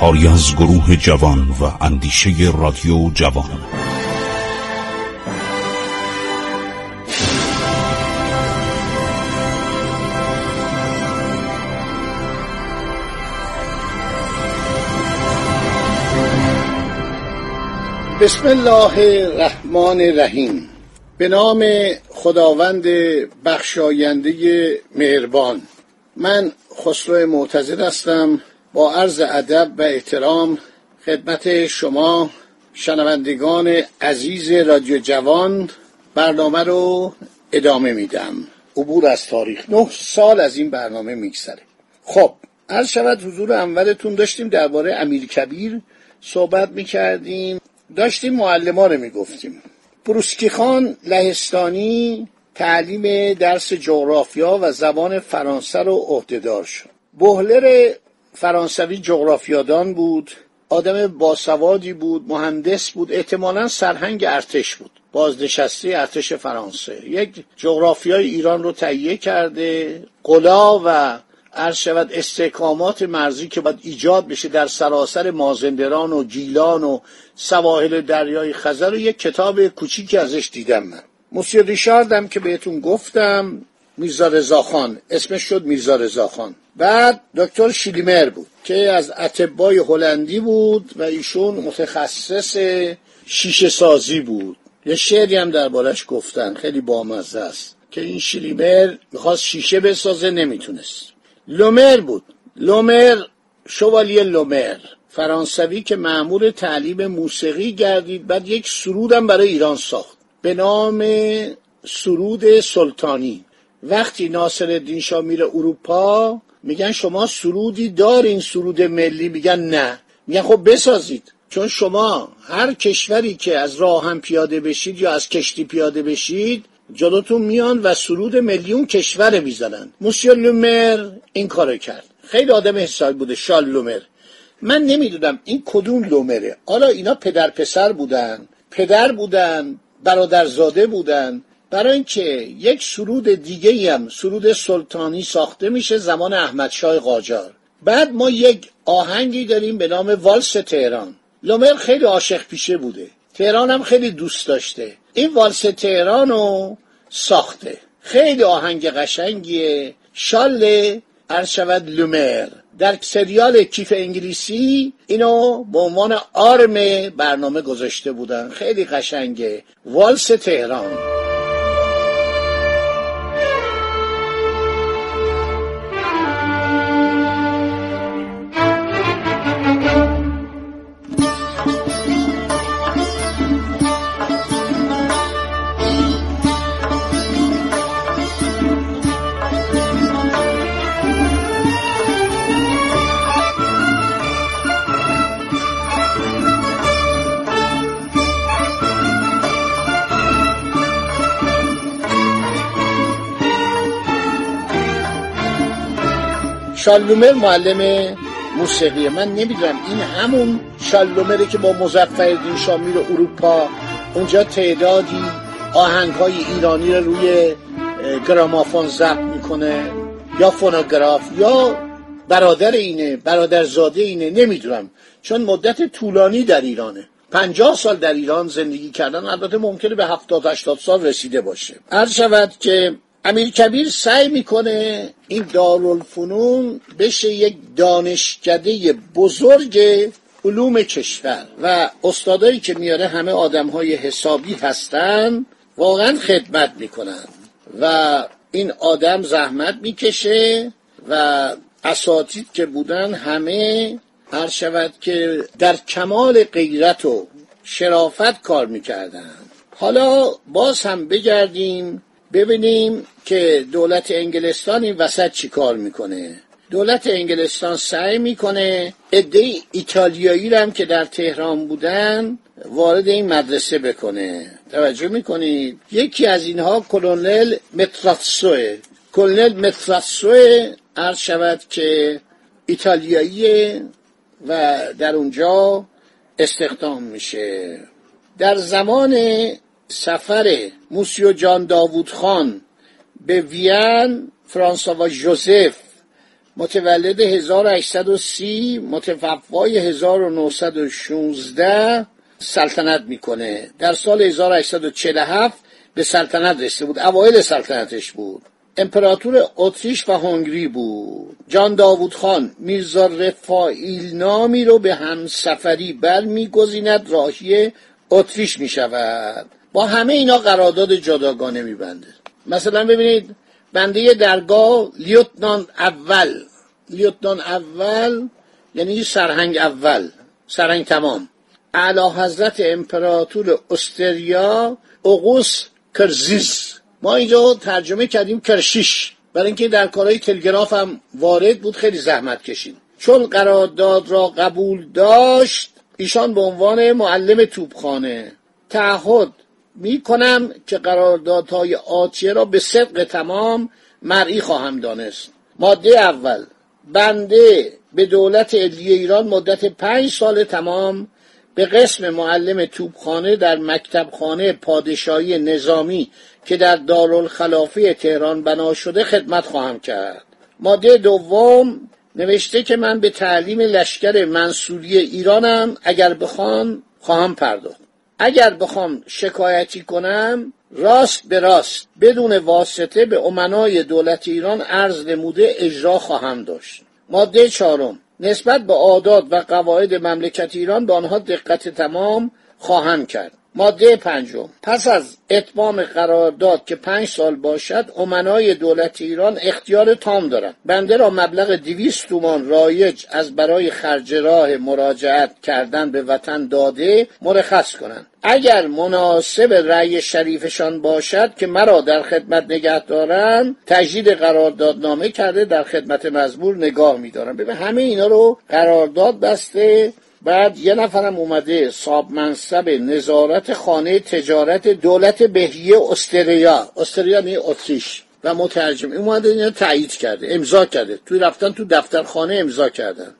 کاری از گروه جوان و اندیشه رادیو جوان. بسم الله الرحمن الرحیم. به نام خداوند بخشاینده مهربان. من خسرو معتزد هستم. با عرض ادب و احترام خدمت شما شنوندگان عزیز رادیو جوان برنامه رو ادامه میدم. عبور از تاریخ. نه سال از این برنامه میگذره. خب عرض شود حضور اولتون داشتیم درباره امیر کبیر صحبت می‌کردیم. داشتیم معلم رو می‌گفتیم. بروسکی خان لهستانی تعلیم درس جغرافیا و زبان فرانسه رو عهدهدار شد. بهلر فرانسوی جغرافیادان بود آدم باسوادی بود مهندس بود احتمالا سرهنگ ارتش بود بازنشسته ارتش فرانسه. یک جغرافیای ایران رو تهیه کرده قلا و عرض شود استحکامات مرزی که باید ایجاد بشه در سراسر مازندران و گیلان و سواحل دریای خزر رو یک کتاب کوچیکی ازش دیدم من. موسی ریشاردم که بهتون گفتم. میرزا رضاخان اسمش شد میرزا رضاخان بعد دکتر شیلیمر بود که از اتبای هلندی بود و ایشون متخصص شیشه سازی بود. یه شعری هم دربارش گفتن خیلی بامزه است که این شیلیمر می‌خواست شیشه بسازه نمی‌تونست. لومر بود. لومر شوالیه لومر. فرانسوی که معمول تعلیم موسیقی گردید بعد یک سرودم برای ایران ساخت. به نام سرود سلطانی. وقتی ناصر الدین شاه میره اروپا میگن شما سرودی دارین سرود ملی. میگن نه. میگن خب بسازید. چون شما هر کشوری که از راه هم پیاده بشید یا از کشتی پیاده بشید جلوتون میان و سرود ملی اون کشور می‌زنن موسیو لومر این کارو کرد. خیلی آدم حسابی بوده شال لومر. من نمی‌دونم این کدوم لومره. حالا اینا پدر پسر بودن پدر بودن برادرزاده بودن. برای اینکه یک سرود دیگه هم سرود سلطانی ساخته میشه زمان احمدشاه قاجار. بعد ما یک آهنگی داریم به نام والس تهران. لومر خیلی عاشق پیشه بوده. تهران هم خیلی دوست داشته. این والس تهران رو ساخته. خیلی آهنگ قشنگیه. شال شود لومر. در سریال کیف انگلیسی اینو به عنوان آرم برنامه گذاشته بودن. خیلی قشنگه. والس تهران. شالومر معلم موسیقی من نمی‌دونم این همون شالومره که با مزفر شاه میره اروپا اونجا تعدادی آهنگ های ایرانی رو روی گرامافون ضبط می‌کنه یا فونوگراف یا برادر اینه برادرزاده اینه نمی‌دونم. چون مدت طولانی در ایرانه. پنجاه سال در ایران زندگی کردن البته ممکنه به هفتاد هشتاد سال رسیده باشه. عرض شود که امیر کبیر سعی می‌کنه این دارالفنون بشه یک دانشکده بزرگ علوم کشور و استادایی که میاره همه آدم های حسابی هستن واقعا خدمت می‌کنن و این آدم زحمت می‌کشه و اساتید که بودن همه هر شود که در کمال غیرت و شرافت کار می‌کردن. حالا باز هم بگردیم ببینیم که دولت انگلستان این وسط چی کار می‌کنه. دولت انگلستان سعی می‌کنه عده ایتالیایی هم که در تهران بودن وارد این مدرسه بکنه. توجه می‌کنید؟ یکی از اینها کلونل متراتسوه کلونل متراتسوه عرض شود که ایتالیایی و در اونجا استخدام میشه. در زمان سفر موسیو جان داوود خان به وین فرانسوا جوزف متولد 1830 متوفای 1916 سلطنت می‌کنه. در سال 1847 به سلطنت رسیده بود. اوایل سلطنتش بود. امپراتور اتریش و هنگری بود. جان داوود خان میرزا رفائیل نامی رو به همسفری برمیگزیند. راهی اتریش می‌شود. با همه اینا قرارداد جداگانه میبنده. مثلا ببینید بنده درگاه لیوتنان اول. لیوتنان اول یعنی سرهنگ اول. سرهنگ تمام. اعلی حضرت امپراتور استریا اوگوس کرزیز. ما اینجا ترجمه کردیم کرشیش. برای اینکه در کارهای تلگراف هم وارد بود خیلی زحمت کشید. چون قرارداد را قبول داشت ایشان به عنوان معلم توپخانه. تعهد می کنم که قراردادهای آتیه را به صدق تمام مرئی خواهم دانست. ماده اول. بنده به دولت علیه ایران مدت پنج سال تمام به قسم معلم توپخانه در مکتبخانه پادشاهی نظامی که در دارالخلافه تهران بنا شده خدمت خواهم کرد. ماده دوم. نوشته که من به تعلیم لشکر منصوری ایرانم اگر بخوام خواهم پرداخت. اگر بخوام شکایتی کنم راست به راست بدون واسطه به امنای دولت ایران عرض نموده اجرا خواهم داشت. ماده چهارم. نسبت به عادات و قواعد مملکت ایران به آنها دقت تمام خواهم کرد. ماده پنجم. پس از اتمام قرارداد که پنج سال باشد امنای دولت ایران اختیار تام دارند بنده را مبلغ دویست تومان رایج از برای خرج راه مراجعت کردن به وطن داده مرخص کنند. اگر مناسب رأی شریفشان باشد که مرا در خدمت نگه دارند تجدید قراردادنامه کرده در خدمت مزبور نگاه میدارم. ببین همه اینا رو قرارداد بسته بعد یه نفرم اومده صاب منصب نظارت خانه تجارت دولت بهیه استریا. استریا می اتریش. و مترجم. اومده اینو تایید کرده امضا کرده. توی رفتن تو دفتر خانه امضا کردن.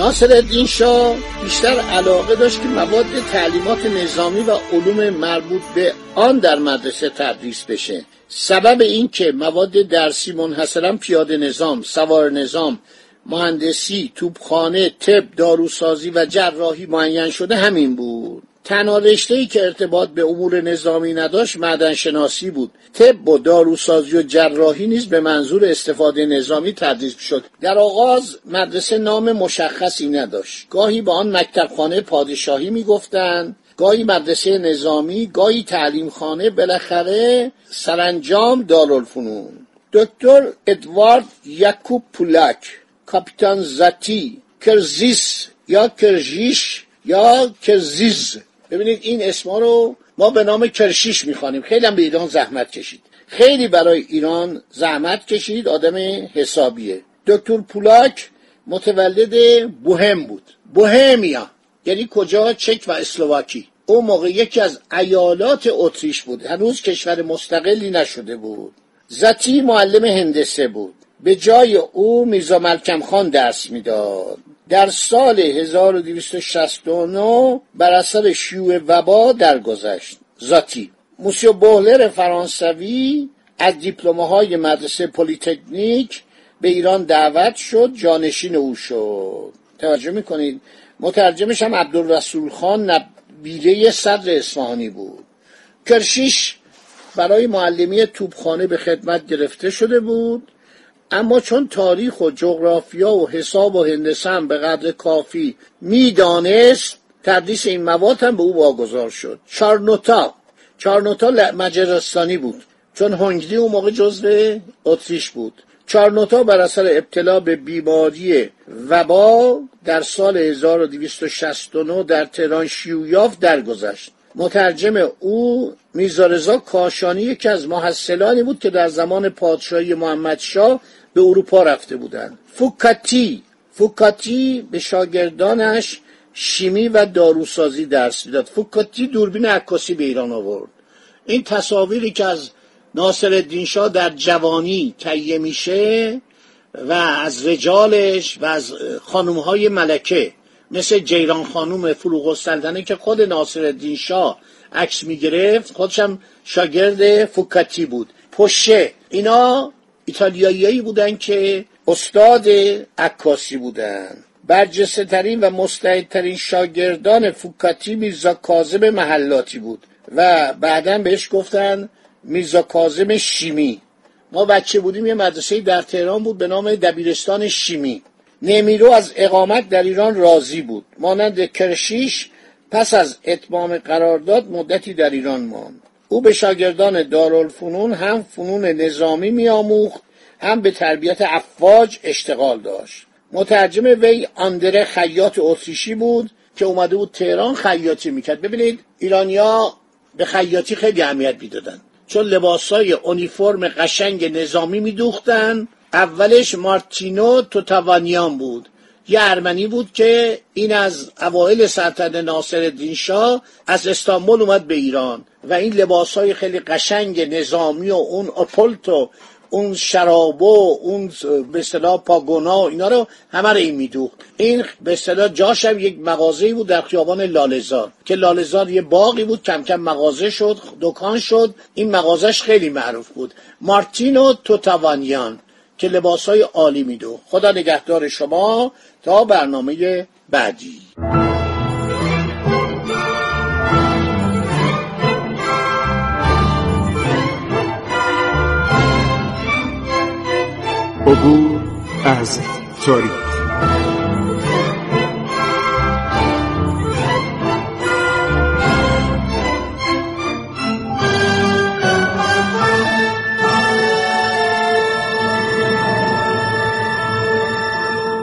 ناصر الدین شاه بیشتر علاقه داشت که مواد تعلیمات نظامی و علوم مربوط به آن در مدرسه تدریس بشه. سبب این که مواد درسی منحصرا پیاده نظام سوار نظام مهندسی توپخانه طب داروسازی و جراحی معین شده همین بود. تنها رشته که ارتباط به امور نظامی نداشت معدن شناسی بود. طب و داروسازی و جراحی نیز به منظور استفاده نظامی تدریس شد. در آغاز مدرسه نام مشخصی نداشت. گاهی به آن مکتبخانه پادشاهی می‌گفتند. گاهی مدرسه نظامی گاهی تعلیمخانه بالاخره سرانجام دارالفنون. دکتر ادوارد یکوب پولاک کاپیتان زتی کرزیس یا کرژیش یا کرزیز. ببینید این اسما رو ما به نام کرشیش می‌خوانیم. خیلی هم به ایران زحمت کشید. خیلی برای ایران زحمت کشید آدم حسابیه. دکتر پولاک متولد بوهم بود. بوهمیا. یعنی کجا؟ چک و اسلواکی. او موقع یکی از ایالات اتریش بود. هنوز کشور مستقلی نشده بود. زتی معلم هندسه بود. به جای او میرزا ملکم خان درس می‌داد. در سال 1269 بر اثر شیوع وبا درگذشت. ذاتی. موسیو بوهلر فرانسوی از دیپلمه های مدرسه پلیتکنیک به ایران دعوت شد جانشین او شد. توجه می‌کنید؟ مترجمش هم عبدالرسول خان نبیره صدر اصفهانی بود. کرشیش برای معلمی توپخانه به خدمت گرفته شده بود. اما چون تاریخ و جغرافیا و حساب و هندسه هم به قدر کافی می‌دانست تدریس این مواد هم به او واگذار شد. چارنوتا. چارنوتا مجرستانی بود. چون هنگری اون موقع جزو اتریش بود. چارنوتا بر اثر ابتلا به بیماری وبا در سال 1269 در تهران شیویاف درگذشت. مترجم او میزارزا کاشانی یکی از محصلانی بود که در زمان پادشاهی محمد شاه به اروپا رفته بودند. فوکاتی فوکاتی به شاگردانش شیمی و داروسازی درس می‌داد. فوکاتی دوربین عکاسی به ایران آورد. این تصاویری که از ناصر الدین شاه در جوانی تهیه میشه و از رجالش و از خانومهای ملکه مثل جیران خانوم فروغ السلطنه که خود ناصر الدین شاه عکس می‌گرفت خودشم شاگرد فوکاتی بود. پشه اینا ایتالیایی بودن که استاد عکاسی بودن. برجسته ترین و مستعدترین شاگردان فوکاتی میرزا کاظم محلاتی بود و بعدا بهش گفتن میرزا کاظم شیمی. ما بچه بودیم یه مدرسه در تهران بود به نام دبیرستان شیمی. نمیرو از اقامت در ایران راضی بود. مانند کرشیش پس از اتمام قرارداد مدتی در ایران ماند. او به شاگردان دارالفنون هم فنون نظامی میآموخت هم به تربیت افواج اشتغال داشت. مترجم وی آندره خیاط اتریشی بود که اومده بود تهران خیاطی می‌کرد. ببینید ایرانیا به خیاطی خیلی اهمیت می‌دادن. چون لباسای اونیفرم قشنگ نظامی میدوختن اولش مارتینو توتاوانیان بود. یه ارمنی بود که این از اوایل سلطنت ناصر شاه از استانبول اومد به ایران و این لباس های خیلی قشنگ نظامی و اون اپولت و اون شراب و اون به اصطلاح پاگونا و اینا رو همه رو این میدوخت. این به اصطلاح جاش هم یک مغازه بود در خیابان لالزار که لالزار یه باقی بود کم کم مغازه شد دکان شد. این مغازش خیلی معروف بود. مارتینو توتاوانیان که لباس های عالی میدو خدا نگهدار شما تا برنامه بعدی. عبور از تاریخ.